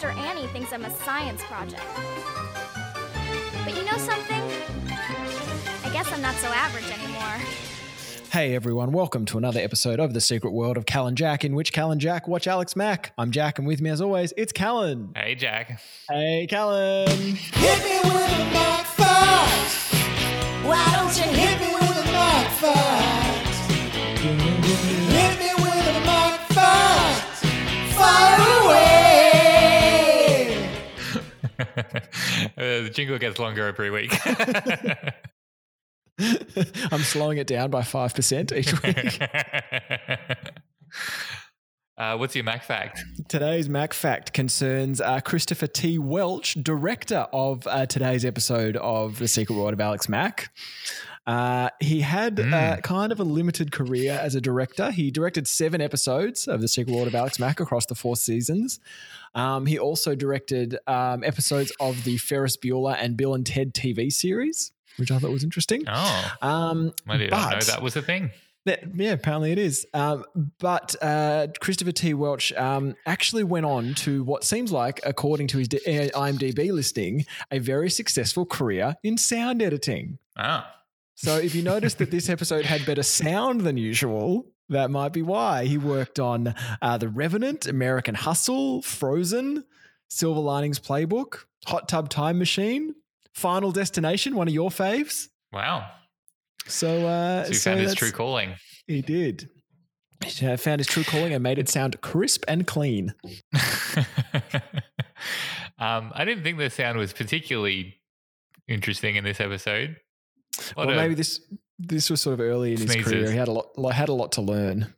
sister Annie thinks I'm a science project. But you know something? I guess I'm not so average anymore. Hey everyone, welcome to another episode of The Secret World of Cal and Jack, in which Cal and Jack watch Alex Mack. I'm Jack, and with me as always, it's Callan. Hey, Jack. Hey, Callan. Hit me with a Mac fact. Why don't you hit me the jingle gets longer every week. I'm slowing it down by 5% each week. uh, what's your Mac fact? Today's Mac fact concerns uh, Christopher T. Welch, director of uh, today's episode of The Secret World of Alex Mack. Uh, he had uh, Mm. kind of a limited career as a director. He directed seven episodes of The Secret World of Alex Mack across the four seasons. Um, he also directed um, episodes of the Ferris Bueller and Bill and Ted TV series, which I thought was interesting. Oh, Um, I did not know that was a thing. that, yeah, apparently it is. Um, but uh, Christopher T. Welch um, actually went on to what seems like, according to his D- IMDb listing, a very successful career in sound editing. Oh, So if you noticed that this episode had better sound than usual, that might be why. He worked on uh, The Revenant, American Hustle, Frozen, Silver Linings Playbook, Hot Tub Time Machine, Final Destination, one of your faves. wow. So, uh, So you so found his true calling. he did. He found his true calling and made it sound crisp and clean. um, I didn't think the sound was particularly interesting in this episode. What well, a- maybe this this was sort of early in his career. He had a lot lo- had a lot to learn.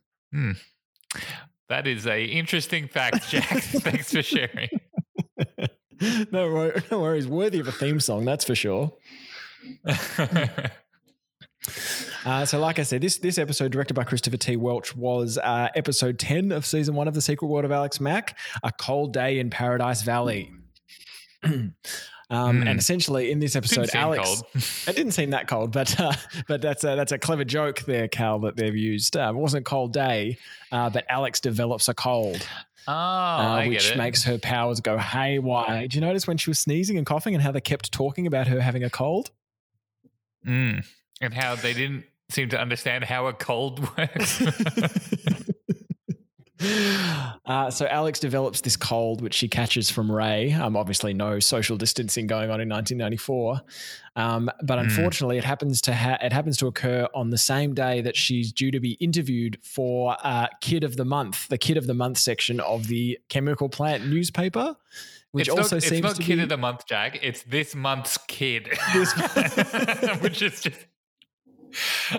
that is a interesting fact, Jack. Thanks for sharing. no, wor- no worries. Worthy of a theme song, that's for sure. Uh, so, like I said, this this episode, directed by Christopher T. Welch, was uh, episode ten of season one of the Secret World of Alex Mack, a cold day in Paradise Valley. um, Hmm. And essentially, in this episode, Alex. It didn't seem that cold, but uh, but that's a, that's a clever joke there, Cal, that they've used. Uh, it wasn't a cold day, uh, but Alex develops a cold, Oh, uh, I which get it. makes her powers go haywire. Did you notice when she was sneezing and coughing and how they kept talking about her having a cold? Mm. And how they didn't seem to understand how a cold works. Uh, so Alex develops this cold, which she catches from Ray. Um, obviously, no social distancing going on in 1994, um, but Hmm. unfortunately, it happens to ha- it happens to occur on the same day that she's due to be interviewed for uh, Kid of the Month, the Kid of the Month section of the Chemical Plant newspaper, which it's also not, seems it's not to kid be of the month, Jack. It's this month's kid. This- which is just.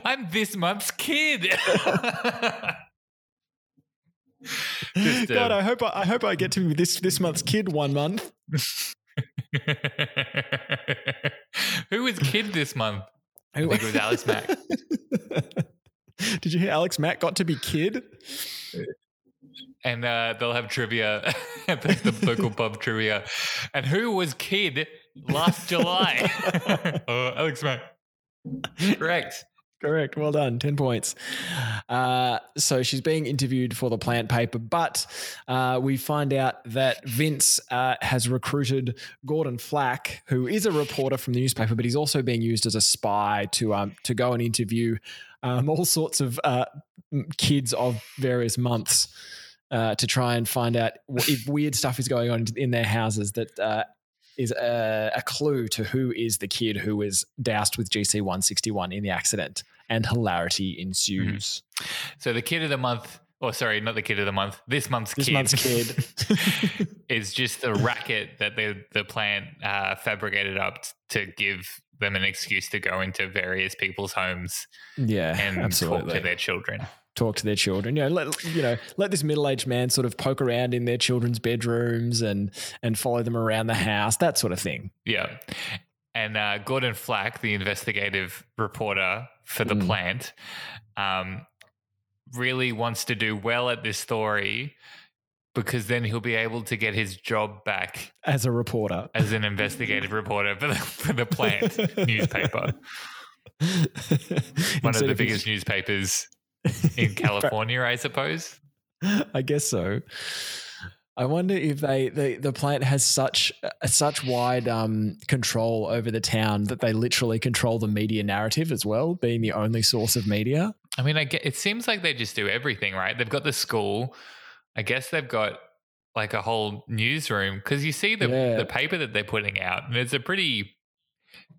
I'm this month's kid. Just, God, uh, I hope I, I hope I get to be this this month's kid one month. Who was kid this month? I think it was Alex Mack. Did you hear Alex Mack got to be kid? and uh, they'll have trivia at the, the local pub trivia. And who was kid last July? uh, Alex Mack. Correct. Correct. Well done. 10 points. Uh, so she's being interviewed for the plant paper, but uh, we find out that Vince uh, has recruited Gordon Flack, who is a reporter from the newspaper, but he's also being used as a spy to, um, to go and interview um, all sorts of uh, kids of various months. Uh, to try and find out if weird stuff is going on in their houses that uh, is a, a clue to who is the kid who was doused with GC 161 in the accident, and hilarity ensues. So the kid of the month, or sorry, not the kid of the month, this month's This kid, month's kid. is just the racket that the the plant uh, fabricated up to give them an excuse to go into various people's homes yeah, and absolutely. talk to their children. talk to their children. You know, let you know, let this middle-aged man sort of poke around in their children's bedrooms and and follow them around the house, that sort of thing. Yeah. And uh, Gordon Flack, the investigative reporter for the Mm. plant, um, really wants to do well at this story because then he'll be able to get his job back As a reporter, as an investigative reporter for the, for the plant newspaper, one of the biggest newspapers in California, I suppose. I guess so. I wonder if they the, the plant has such uh, such wide um, control over the town that they literally control the media narrative as well, being the only source of media. I mean, I get, it seems like they just do everything, right? They've got the school. I guess they've got like a whole newsroom because you see the Yeah. the paper that they're putting out, and it's a pretty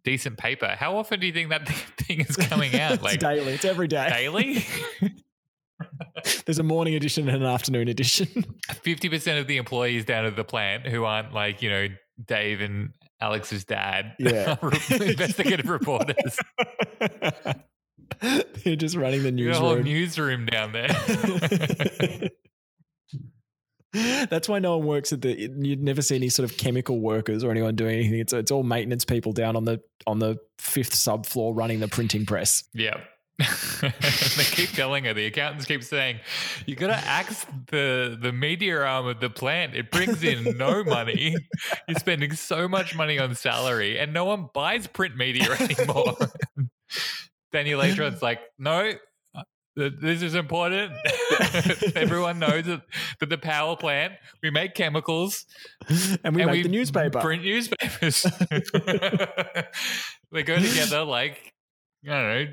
decent paper. How often do you think that thing is coming out? it's Like daily. It's every day. daily? There's a morning edition and an afternoon edition. Fifty percent of the employees down at the plant who aren't like you know Dave and Alex's dad, Yeah. investigative reporters. They're just running the got whole newsroom. newsroom down there. That's why no one works at the. You'd never see any sort of chemical workers or anyone doing anything. It's it's all maintenance people down on the on the fifth subfloor running the printing press. Yeah. They keep telling her, the accountants keep saying, you got to axe the, the media arm of the plant. It brings in no money. You're spending so much money on salary, and no one buys print media anymore. Danielle Atron's like, no, uh, this is important. Everyone knows that, that the power plant, we make chemicals, And we and make the newspaper. Print newspapers. they go together like I don't know,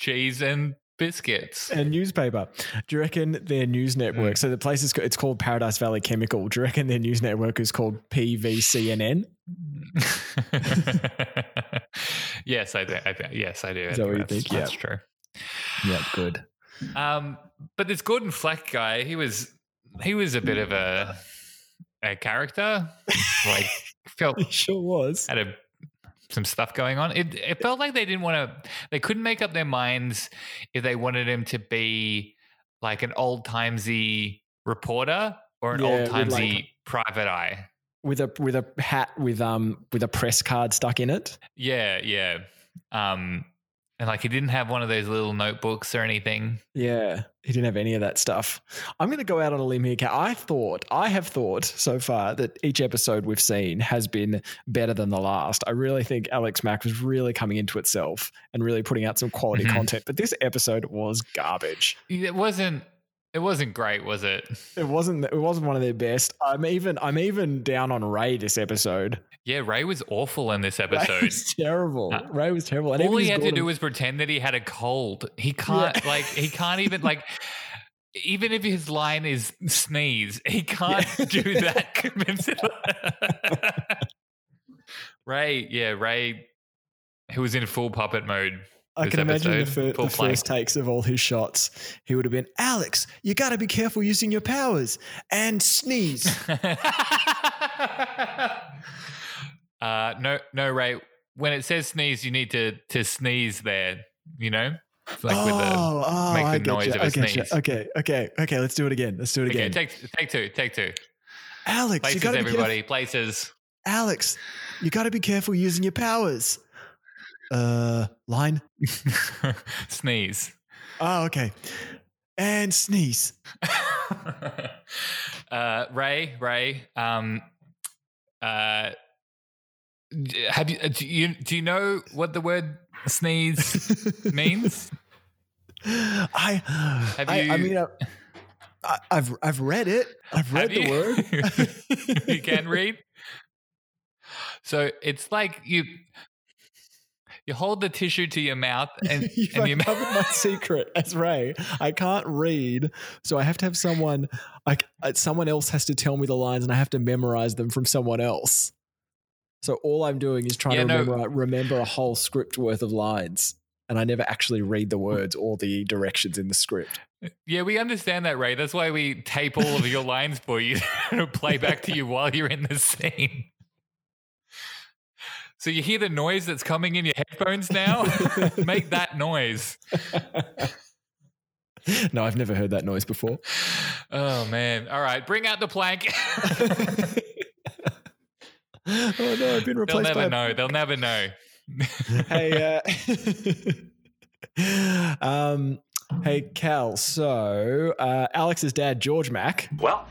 cheese and biscuits. and newspaper. Do you reckon their news network? Mm. So the place is it's called Paradise Valley Chemical. Do you reckon their news network is called PVCNN? yes, I do. I do. Yes, I do. Is that what you that's, think? That's Yeah. true. Yeah, good. Um, but this Gordon Flack guy, he was he was a bit of a a character. Like felt It sure was. had a some stuff going on. It it felt like they didn't want to. They couldn't make up their minds if they wanted him to be like an old timesy reporter or an Yeah, old timesy like- private eye. With a with a hat with um with a press card stuck in it. Yeah, yeah. Um, and like he didn't have one of those little notebooks or anything. Yeah, he didn't have any of that stuff. I'm going to go out on a limb here. I thought, I have thought so far that each episode we've seen has been better than the last. I really think Alex Mack was really coming into itself and really putting out some quality Mhm. content. But this episode was garbage. It wasn't. It wasn't great, was it? It wasn't. It wasn't one of their best. I'm even. I'm even down on Ray this episode. Yeah, Ray was awful in this Ray episode. was terrible. Uh, Ray was terrible. And All he had to do was pretend that he had a cold. He can't like he can't even like even if his line is sneeze, he can't do that convincingly. Ray, yeah, Ray who was in full puppet mode. I can imagine the, fir- the first takes of all his shots. He would have been, Alex, you got to be careful using your powers and sneeze. uh no no Ray. When it says sneeze, you need to to sneeze there, you know? Like with the oh, oh, make the I get noise you. of a I get you. sneeze. Okay, okay, okay. Let's do it again. Let's do it Okay, again. take take two, take two. Alex, you got everybody, places. Alex, you got to be careful using your powers. Uh, line. Sneeze. Oh, okay. And sneeze. uh, Ray, Ray, um, uh, have you do you do you know what the word sneeze means? I, Have I, I mean, I, I've I've read it. I've read the word. you can read. So it's like you you hold the tissue to your mouth and, You've and you uncovered my secret as Ray. I can't read, so I have to have someone. Like uh, someone else has to tell me the lines, and I have to memorize them from someone else. So all I'm doing is trying Yeah, to no. remember remember a whole script worth of lines, and I never actually read the words or the directions in the script. Yeah, we understand that, Ray. That's why we tape all of your lines for you to play back to you while you're in the scene. So you hear the noise that's coming in your headphones now? Make that noise. no, I've never heard that noise before. Oh man. All right, bring out the plank. oh no, I've been replaced. They'll replaced by never a know. They'll never know. hey, uh, um, hey, Cal. So, uh, Alex's dad, George Mack, Well,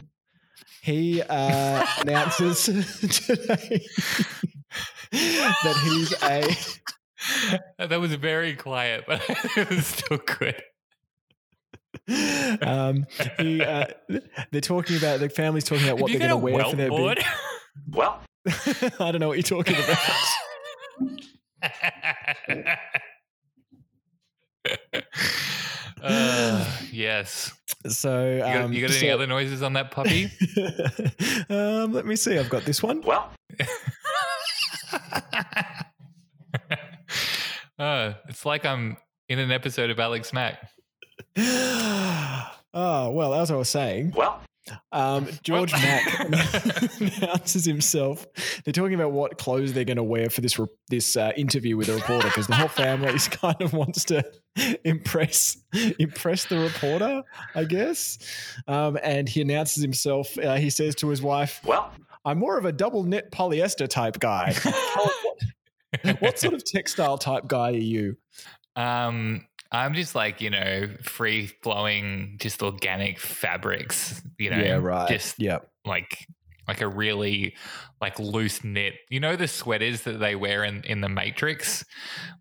he uh, announces today that he's a. that was very quiet, but it was still good. um, he, uh, they're talking about the family's talking about what they're going to wear for their welt big. board? Well, I don't know what you're talking about. Uh, yes. So, You got, um, you got any so- other noises on that puppy? um, let me see. I've got this one. well, uh, it's like I'm in an episode of Alex Mack. oh well, as I was saying, well, um, George Well- Mack announces himself. They're talking about what clothes they're going to wear for this re- this uh, interview with the reporter because the whole family is kind of wants to impress impress the reporter, I guess. Um, and he announces himself. Uh, he says to his wife, well, "I'm more of a double knit polyester type guy." what, what sort of textile type guy are you? Um, I'm just like you know, free flowing, just organic fabrics. You know, Yeah, right. Just yeah. like like a really like loose knit. You know the sweaters that they wear in in the Matrix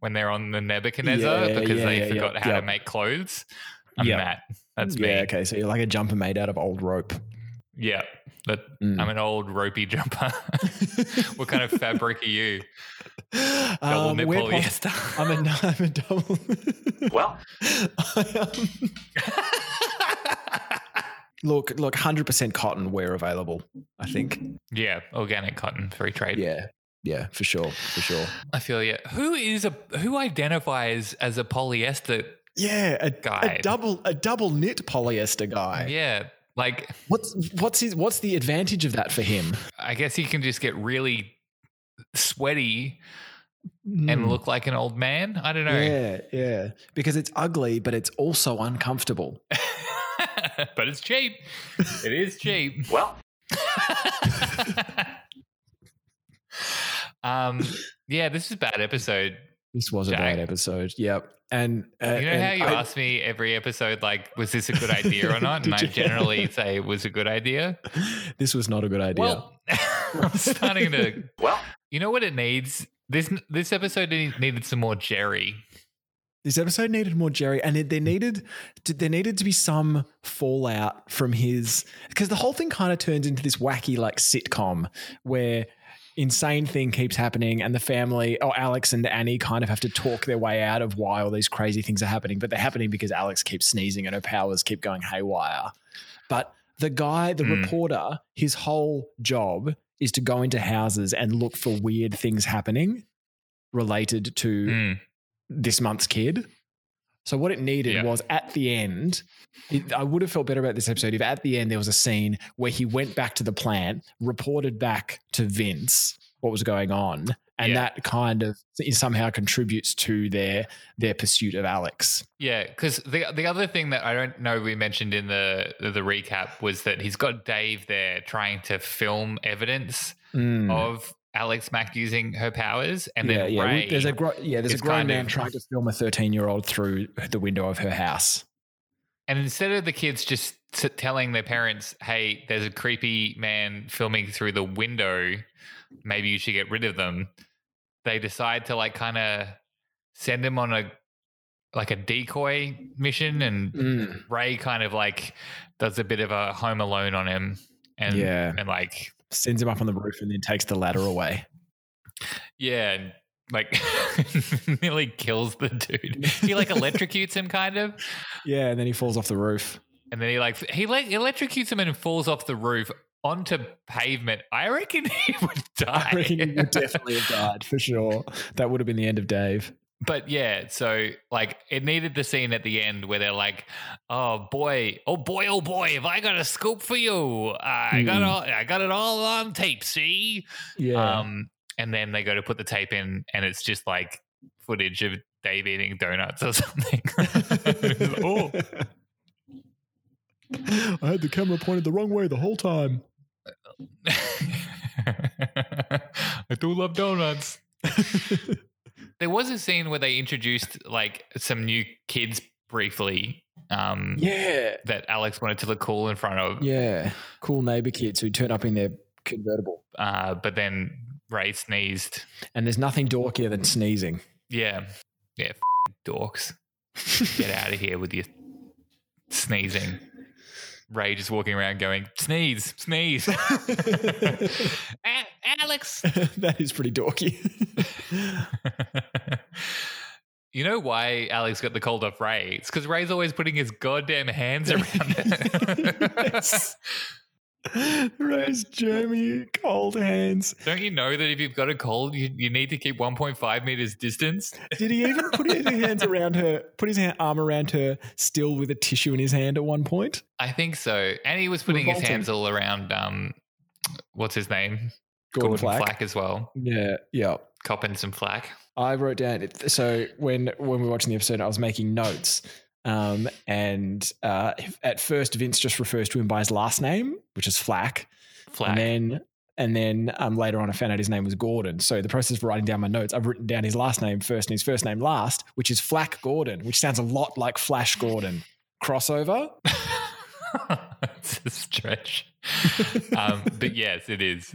when they're on the Nebuchadnezzar Yeah, because yeah, they yeah, forgot how to make clothes. I'm Yeah. that. That's me. Yeah. Okay. So you're like a jumper made out of old rope. Yeah. But Mm. I'm an old ropey jumper. what kind of fabric are you? Double Um, knit we're polyester. I'm a, I'm a double. well, look, look, hundred percent cotton wear available. I think. yeah, organic cotton, free trade. Yeah, yeah, for sure, for sure. I feel yeah. Who is a who identifies as a polyester? Yeah, a, Guy. a double a double knit polyester guy. Yeah, like What's what's his what's the advantage of that for him? I guess he can just get really sweaty Mm. and look like an old man. I don't know. Yeah, yeah. Because it's ugly, but it's also uncomfortable. but it's cheap. It is cheap. well, um, yeah, this is a bad episode. This was a bad episode. Yep. And uh, You know and how you I- ask me every episode, like, was this a good idea or not? And I generally say it was a good idea. this was not a good idea. Well, I'm starting to. well, You know what it needs? This this episode needed some more Jerry. This episode needed more Jerry, and it, there needed to, there needed to be some fallout from his because the whole thing kind of turns into this wacky like sitcom where insane thing keeps happening, and the family, or Alex and Annie, kind of have to talk their way out of why all these crazy things are happening. But they're happening because Alex keeps sneezing and her powers keep going haywire. But the guy, the Hmm. reporter, his whole job is to go into houses and look for weird things happening related to Mm. this month's kid. So what it needed Yeah. was at the end. It, I would have felt better about this episode if at the end there was a scene where he went back to the plant, reported back to Vince what was going on, and Yeah. that kind of somehow contributes to their their pursuit of Alex. Yeah, because the the other thing that I don't know we mentioned in the the recap was that he's got Dave there trying to film evidence Mm. of Alex Mack using her powers, and yeah, then yeah. Ray. There's a gro- yeah. There's a grown man of- trying to film a 13 year old through the window of her house. And instead of the kids just telling their parents, "Hey, there's a creepy man filming through the window. Maybe you should get rid of them," they decide to like kind of send him on a like a decoy mission, and Mm. Ray kind of like does a bit of a Home Alone on him, and Yeah. and like Sends him up on the roof and then takes the ladder away. yeah, and like nearly kills the dude. He like electrocutes him, kind of. Yeah, and then he falls off the roof. And then he like he like electrocutes him and falls off the roof onto pavement. I reckon he would die. I reckon he would definitely have died for sure. That would have been the end of Dave. but yeah, so like it needed the scene at the end where they're like, "Oh boy, oh boy, oh boy, have I got a scoop for you? I got Hmm. all, I got it all on tape. See." Yeah. Um, and then they go to put the tape in, and it's just like footage of Dave eating donuts or something. oh, I had the camera pointed the wrong way the whole time. I do love donuts. there was a scene where they introduced like some new kids briefly um, Yeah. that Alex wanted to look cool in front of. Yeah. Cool neighbor kids who turn up in their convertible. Uh, but then Ray sneezed. And there's nothing dorkier than sneezing. Yeah. Yeah. F- dorks. Get out of here with your sneezing. Ray just walking around going, sneeze, sneeze. Alex. that is pretty dorky. you know why Alex got the cold off Ray? It's because Ray's always putting his goddamn hands around it. Rose Jeremy, cold hands. Don't you know that if you've got a cold, you, you need to keep 1.5 meters distance? Did he even put his hands around her, put his hand, arm around her, still with a tissue in his hand at one point? I think so. And he was putting his hands all around, um, what's his name? Gordon, Flack. as well. Yeah, yeah. Copping some flack. I wrote down. So when when we were watching the episode, I was making notes. Um, and uh, at first, Vince just refers to him by his last name, which is Flack. Flack. And then and then um, later on, I found out his name was Gordon. So the process of writing down my notes, I've written down his last name first and his first name last, which is Flack Gordon, which sounds a lot like Flash Gordon. Crossover. it's a stretch. um, but yes, it is.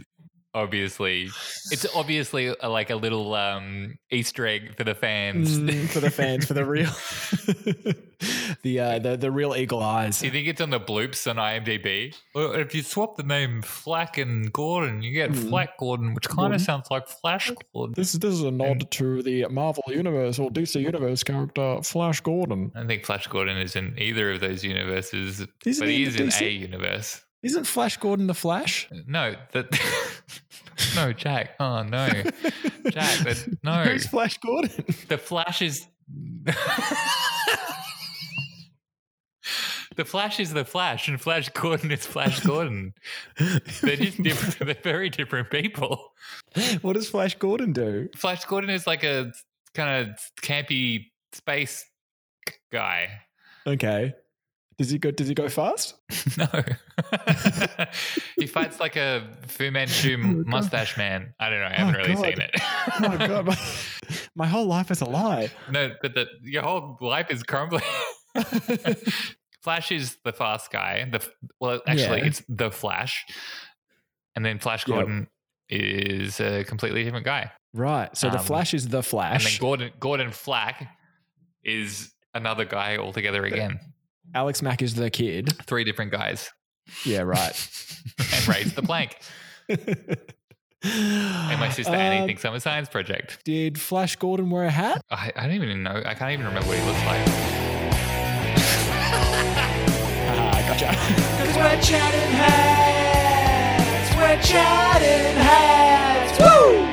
Obviously, it's obviously a, like a little um, Easter egg for the fans. Mm, for the fans, for the real, the uh, the the real eagle eyes. Do you think it's on the bloops on IMDb? Well, if you swap the name Flack and Gordon, you get Mm. Flack Gordon, which kind of sounds like Flash Gordon. This this is a nod to the Marvel Universe or DC Universe character Flash Gordon. I don't think Flash Gordon is in either of those universes, Isn't but he he in is in DC? a universe. Isn't Flash Gordon the Flash? Uh, no, that no, Jack. Oh no, Jack. That, no, Who's Flash Gordon? the Flash is. The Flash is the Flash, and Flash Gordon is Flash Gordon. They're just different. They're very different people. what does Flash Gordon do? Flash Gordon is like a kind of campy space guy. Okay. Does he go? Does he go fast? No, he fights like a Fu Manchu God. mustache man. I don't know. I haven't Oh, really God. seen it. Oh my god, my, my whole life is a lie. no, but the, your whole life is crumbling. Flash is the fast guy. The well, actually, Yeah. it's the Flash, and then Flash Yep. Gordon is a completely different guy. Right. So the Um, Flash is the Flash, And then Gordon Gordon Flack is another guy altogether again. Alex Mack is the kid. Three different guys, Yeah, right. and Ray's the plank. And my sister Annie Um, thinks I'm a science project. Did Flash Gordon wear a hat? I, I don't even know. I can't even remember what he looks like. Ah, gotcha. Cause we're chatting hats, we're chatting hats, woo!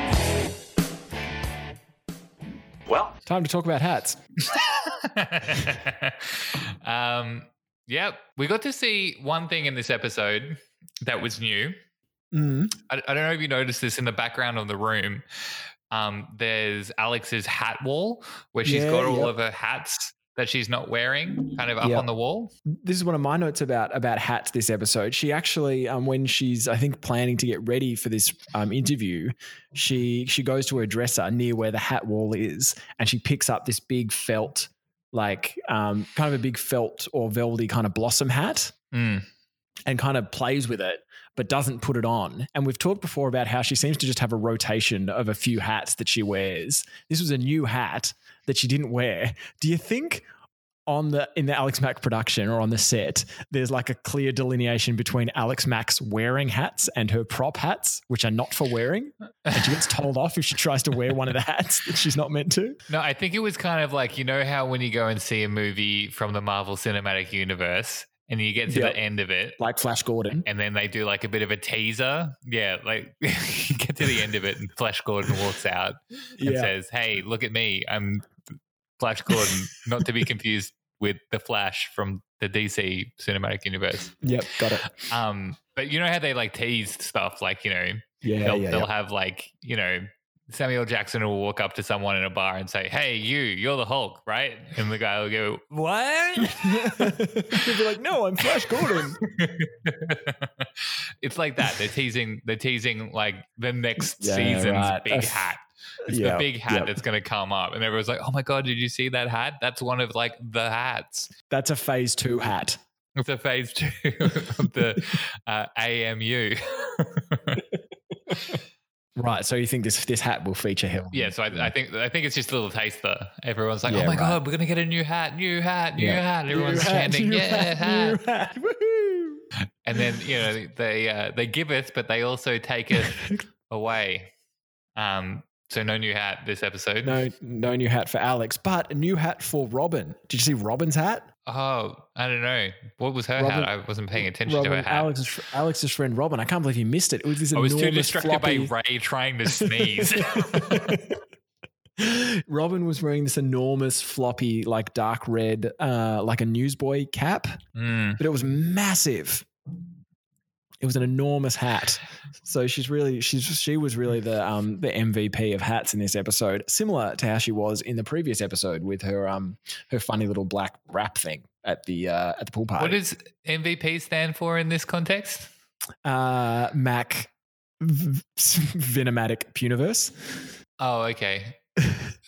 Well, Time to talk about hats. um, yep, we got to see one thing in this episode that was new. Mm. I, I don't know if you noticed this in the background of the room. Um, there's Alex's hat wall where she's Yeah, got all yep. of her hats that she's not wearing, kind of up Yep. on the wall. This is one of my notes about about hats. This episode, she actually, um, when she's, I think, planning to get ready for this um, interview, she she goes to her dresser near where the hat wall is, and she picks up this big felt, like um, kind of a big felt or velvety kind of blossom hat, Mm. and kind of plays with it, but doesn't put it on. And we've talked before about how she seems to just have a rotation of a few hats that she wears. This was a new hat that she didn't wear. Do you think on the in the Alex Mack production or on the set, there's like a clear delineation between Alex Mack's wearing hats and her prop hats, which are not for wearing, and she gets told off if she tries to wear one of the hats that she's not meant to? No, I think it was kind of like you know how when you go and see a movie from the Marvel Cinematic Universe and you get to Yep. the end of it Like Flash Gordon. and then they do like a bit of a teaser. Yeah, like you get to the end of it and Flash Gordon walks out and Yeah. says, "Hey, look at me. I'm Flash Gordon, not to be confused with the Flash from the DC Cinematic Universe." Yep, got it. Um, but you know how they like teased stuff, like you know Yeah, they'll, yeah, they'll yeah. have like you know Samuel Jackson will walk up to someone in a bar and say, "Hey, you, you're the Hulk, right?" And the guy will go, "What?" He'll be like, no, I'm Flash Gordon. it's like that. They're teasing. They're teasing like the next Yeah, season's right. big That's- hat. It's yeah, the big hat yeah. that's going to come up, and everyone's like, "Oh my god, did you see that hat? That's one of like the hats." That's a phase two hat. It's a phase two of the uh, AMU. Right. So you think this this hat will feature heavily? Yeah, so I, I think I think it's just a little taster. Everyone's like, Yeah, "Oh my right. god, we're gonna get a new hat, new hat, new Yeah. hat!" Everyone's New hat, chanting, new "Yeah, hat!" new hat. Woohoo! And then you know they uh, they give it, but they also take it away. Um, so no new hat this episode. No, no new hat for Alex, but a new hat for Robin. Did you see Robin's hat? Oh, I don't know. What was her Robin- hat? I wasn't paying attention Robin, to her hat. Alex's, Alex's friend Robin. I can't believe you missed it. It was this I was too distracted floppy. by Ray trying to sneeze. Robin was wearing this enormous floppy, like dark red, uh, like a newsboy cap, Mm. but it was massive. It was an enormous hat. So she's really she's she was really the um the MVP of hats in this episode, similar to how she was in the previous episode with her um her funny little black wrap thing at the uh at the pool party. What does MVP stand for in this context? uh Mac v- Venomatic Puniverse? Oh, okay.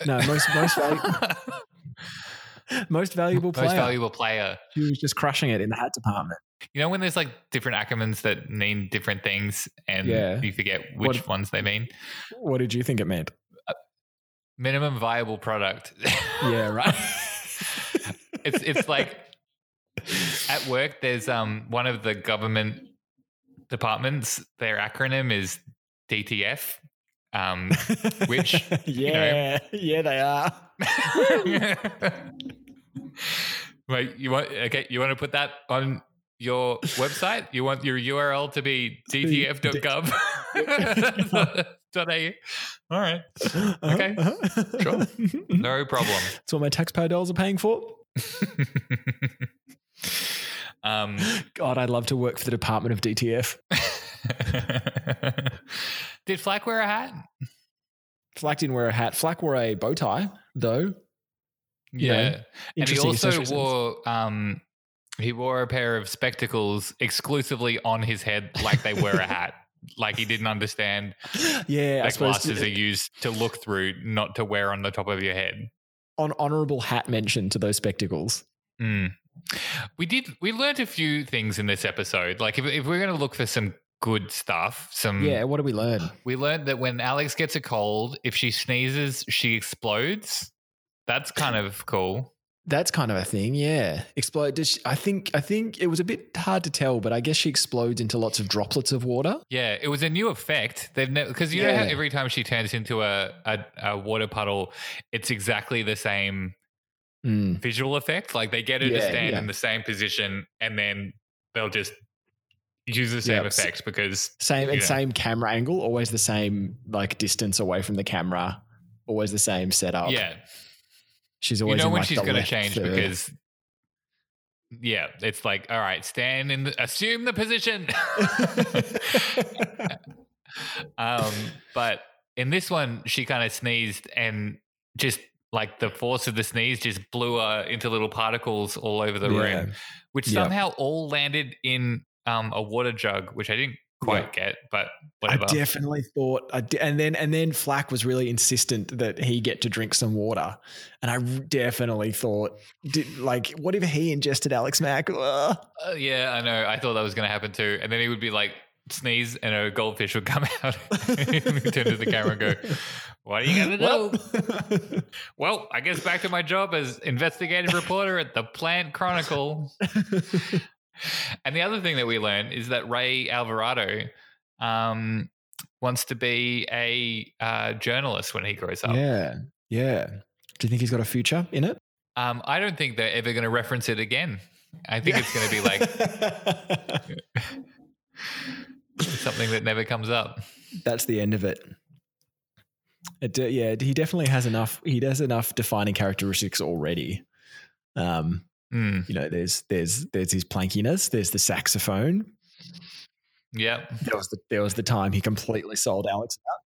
No, most most most valuable player. Most valuable player. She was just crushing it in the hat department. You know when there's like different acronyms that mean different things and Yeah. you forget which What- ones they mean? What did you think it meant? Minimum viable product. Yeah, right. it's it's like at work there's um one of the government departments their acronym is DTF um which, you know- yeah, yeah, they are. Wait, you want okay, you want to put that on your website? You want your URL to be dtf.gov? All right. Okay. Sure. No problem. That's what my taxpayer dollars are paying for. um God, I'd love to work for the Department of DTF. Did Flack wear a hat? Flack didn't wear a hat. Flack wore a bow tie, though. You know, Yeah. and he also wore um he wore a pair of spectacles exclusively on his head like they were a hat. Like he didn't understand Yeah, I that suppose glasses are used to look through, not to wear on the top of your head. on honourable hat mention to those spectacles. Mm. We did. We learned a few things in this episode. Like if, if we're going to look for some good stuff, some Yeah, what did we learn? we learned that when Alex gets a cold, if she sneezes, she explodes. That's kind of cool. That's kind of a thing, yeah. Explode. Does she, I think I think it was a bit hard to tell, but I guess she explodes into lots of droplets of water. Yeah, it was a new effect. They've because you know how every time she turns into a, a a water puddle, it's exactly the same Mm. visual effect. Like they get her to stand yeah. in the same position, and then they'll just use the same Yeah, s- effect because Same and Yeah. same camera angle, always the same like distance away from the camera, always the same setup. yeah, she's always you know when like, she's going to change third. because yeah it's like all right stand in the, assume the position um but in this one she kind of sneezed and just like the force of the sneeze just blew her into little particles all over the Yeah. room which somehow all landed in um a water jug which i didn't quite get but I definitely thought, I di- and then and then Flack was really insistent that he get to drink some water, and I definitely thought, did, like, what if he ingested Alex Mack? Uh, yeah, I know. I thought that was going to happen too. And then he would be like, sneeze, and a goldfish would come out. He'd turn to the camera and go, What are you going to do? Well, I guess back to my job as investigative reporter at the Plant Chronicle. and the other thing that we learned is that Ray Alvarado um, wants to be a uh, journalist when he grows up. yeah, yeah. Do you think he's got a future in it? Um, I don't think they're ever going to reference it again. I think it's going to be like something that never comes up. that's the end of it. It de- yeah, he definitely has enough. He has enough defining characteristics already. Um, Mm, you know, there's there's there's his plankiness. There's the saxophone. Yeah. There was the there was the time he completely sold Alex. Out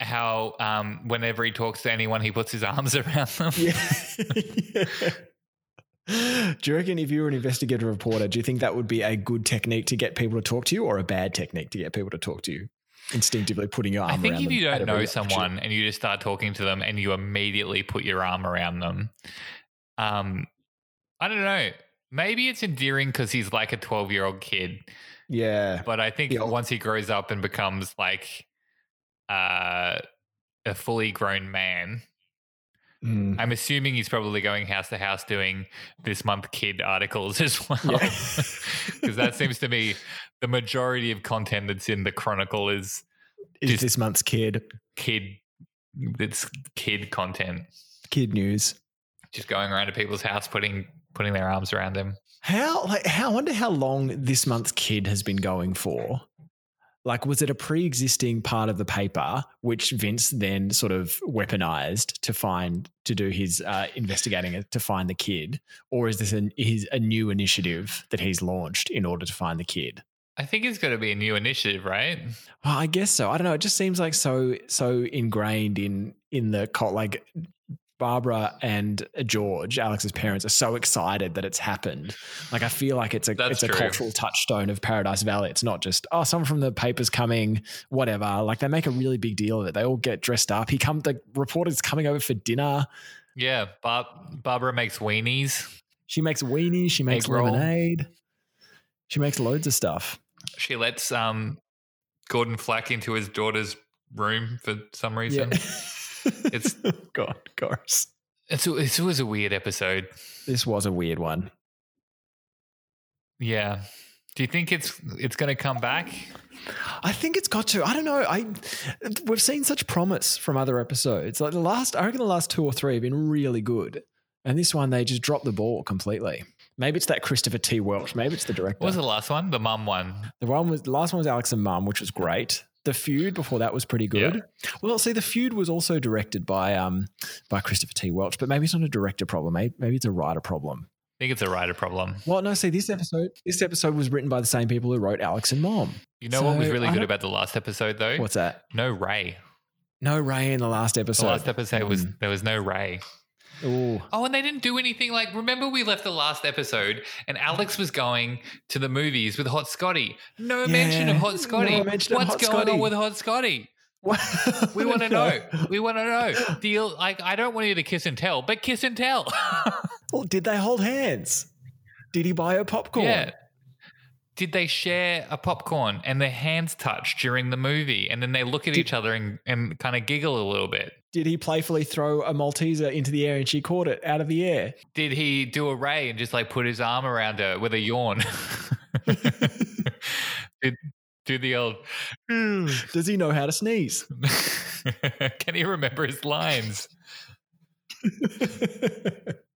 how um, whenever he talks to anyone, he puts his arms around them. Yeah. do you reckon if you were an investigative reporter, do you think that would be a good technique to get people to talk to you, or a bad technique to get people to talk to you? Instinctively putting your arm I think if you don't know someone and you just start talking to them and you immediately put your arm around them, um, I don't know. Maybe it's endearing because he's like a 12 year old kid. yeah, But I think Yeah. once he grows up and becomes like uh, a fully grown man. Mm. I'm assuming he's probably going house to house doing this month kid articles as well. Yeah. Because that seems to be the majority of content that's in the Chronicle is Is this month's kid kid it's kid content. kid news? Just going around to people's house putting putting their arms around them. How like how I wonder how long this month's kid has been going for. Like, was it a pre-existing part of the paper which Vince then sort of weaponized to find to do his uh, investigating it to find the kid, or is this an, is a new initiative that he's launched in order to find the kid? I think it's going to be a new initiative, right? Well, I guess so. I don't know. It just seems like so so ingrained in in the cult. Like Barbara and George, Alex's parents, are so excited that it's happened. Like I feel like it's a That's it's a cultural touchstone of Paradise Valley. It's not just oh, someone from the paper's coming, whatever. Like they make a really big deal of it. They all get dressed up. He come the reporter's coming over for dinner. Yeah, Bar- Barbara makes weenies. She makes weenies. She makes Egg roll. lemonade. She makes loads of stuff. She lets um, Gordon Flack into his daughter's room for some reason. It's- God, gross. It's it was a weird episode. This was a weird one. Yeah. Do you think it's it's going to come back? I think it's got to. I don't know. I we've seen such promise from other episodes. Like the last, I reckon the last two or three have been really good, and this one they just dropped the ball completely. Maybe it's that Christopher T. Welch. Maybe it's the director. What was the last one? The mum one. The one was the last one was Alex and Mum, which was great. The feud before that was pretty good. Well, see, the feud was also directed by um by Christopher T. Welch, but maybe it's not a director problem. Maybe, maybe it's a writer problem. I think it's a writer problem. Well, no, see, this episode this episode was written by the same people who wrote Alex and Mom. You know what was really good about the last episode though? What's that? no Ray. No Ray in the last episode. The last episode was Mm. there was no Ray. Ooh. Oh, and they didn't do anything like remember we left the last episode and Alex mm. was going to the movies with Hot Scotty. No mention of Hot Scotty. no What's Hot going Scotty. on with Hot Scotty? We want to know. We want to know. Deal like I don't want you to kiss and tell, but kiss and tell. Well, did they hold hands? Did he buy her popcorn? Yeah. Did they share a popcorn and their hands touch during the movie and then they look at Did- each other and, and kind of giggle a little bit? Did he playfully throw a Malteser into the air and she caught it out of the air? Did he do a ray and just like put his arm around her with a yawn? did do the old Does he know how to sneeze? Can he remember his lines?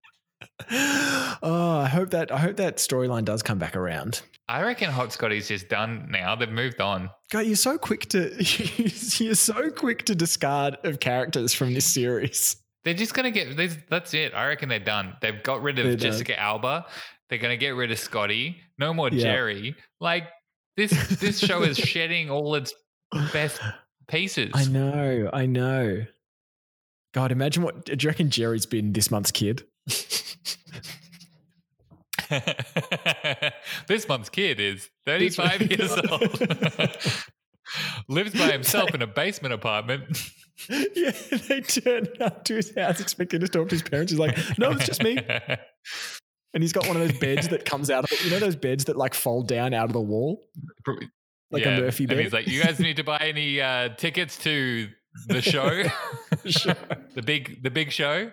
oh, I hope that I hope that storyline does come back around. I reckon Hot Scotty's just done now. They've moved on. God, you're so quick to you're so quick to discard of characters from this series. They're just gonna get this- that's it. I reckon they're done. They've got rid of They're done. Jessica Alba. They're gonna get rid of Scotty. No more Yeah. Jerry. Like this this show is shedding all its best pieces. I know, I know. God, imagine what do you reckon Jerry's been this month's kid? this month's kid is 35 years old. Lives by himself in a basement apartment. yeah, they turn up to his house expecting to talk to his parents. He's like, no, it's just me. And he's got one of those beds that comes out of it. You know those beds that like fold down out of the wall? Like Yeah, a Murphy And bed? he's like, you guys need to buy any uh, tickets to the show, Sure. the big, the big show.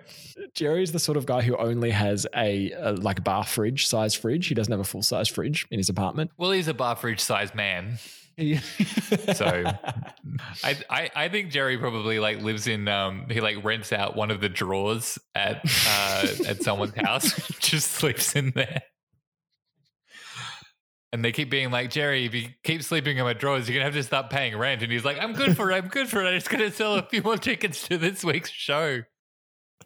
Jerry's the sort of guy who only has a, a like bar fridge size fridge. He doesn't have a full size fridge in his apartment. Well, he's a bar fridge size man. So I, I I think Jerry probably like lives in um he like rents out one of the drawers at uh at someone's house, just sleeps in there. And they keep being like, Jerry, if you keep sleeping in my drawers, you're gonna have to start paying rent. And he's like, I'm good for it, I'm good for it. I'm just gonna sell a few more tickets to this week's show.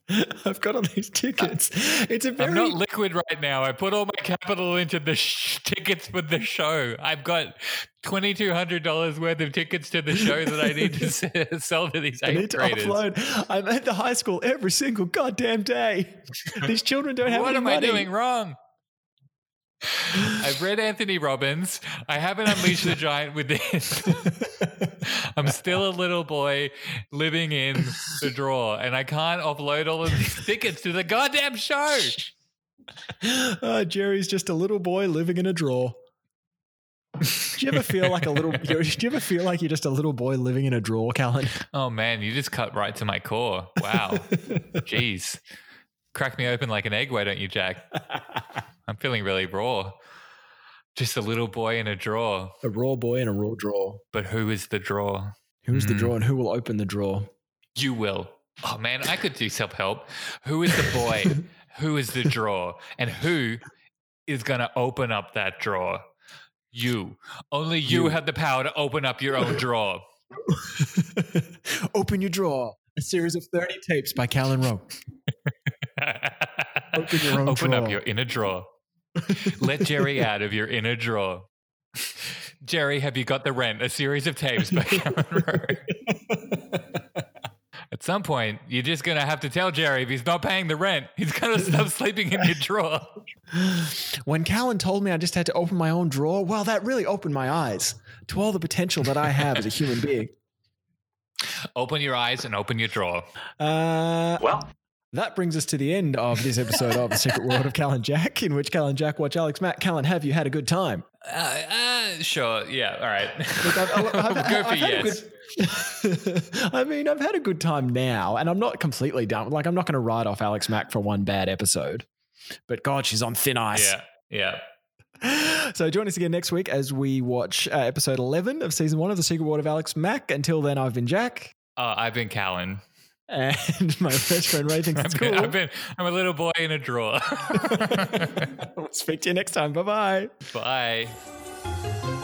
I've got all these tickets. It's a very I'm not liquid right now. I put all my capital into the sh- tickets for the show. I've got twenty two hundred dollars worth of tickets to the show that I need to s- sell to these I need to graders. upload. I'm at the high school every single goddamn day. These children don't have what any am money. I doing wrong? I've read Anthony Robbins. I haven't unleashed the giant within. I'm still a little boy living in the drawer, and I can't offload all of these tickets to the goddamn show. Uh, Jerry's just a little boy living in a drawer. Do you ever feel like a little? Do you ever feel like you're just a little boy living in a drawer, Callan? Oh man, you just cut right to my core. Wow. Jeez. Crack me open like an egg, why don't you, Jack? I'm feeling really raw. Just a little boy in a drawer. A raw boy in a raw drawer. But who is the drawer? Who's the Mm. drawer and who will open the drawer? You will. Oh man, I could do self help. Who is the boy? who is the drawer? And who is going to open up that drawer? You. Only you, You. have the power to open up your own drawer. open your drawer. A series of 30 tapes by Callan Rowe. Open your own Open up your inner drawer. Let Jerry out of your inner drawer. Jerry, have you got the rent? A series of tapes by Cameron Rowe. At some point, you're just going to have to tell Jerry if he's not paying the rent, he's going to stop sleeping in your drawer. When Callan told me I just had to open my own drawer, well, that really opened my eyes to all the potential that I have as a human being. Open your eyes and open your drawer. Uh, Well, that brings us to the end of this episode of The Secret World of Callan Jack, in which Callan Jack watch Alex Mack. Callan, have you had a good time? Uh, uh, sure. Yeah. All right. Look, I've- I've- I've- We'll go for yes. good- I mean, I've had a good time now, and I'm not completely done. Like, I'm not going to write off Alex Mack for one bad episode. But God, she's on thin ice. Yeah. Yeah. So join us again next week as we watch uh, episode 11 of season one of The Secret World of Alex Mack. Until then, I've been Jack, Uh, I've been Callan. And my best friend Ray thinks been, cool. I've been, I'm a little boy in a drawer. we'll speak to you next time. Bye bye. Bye.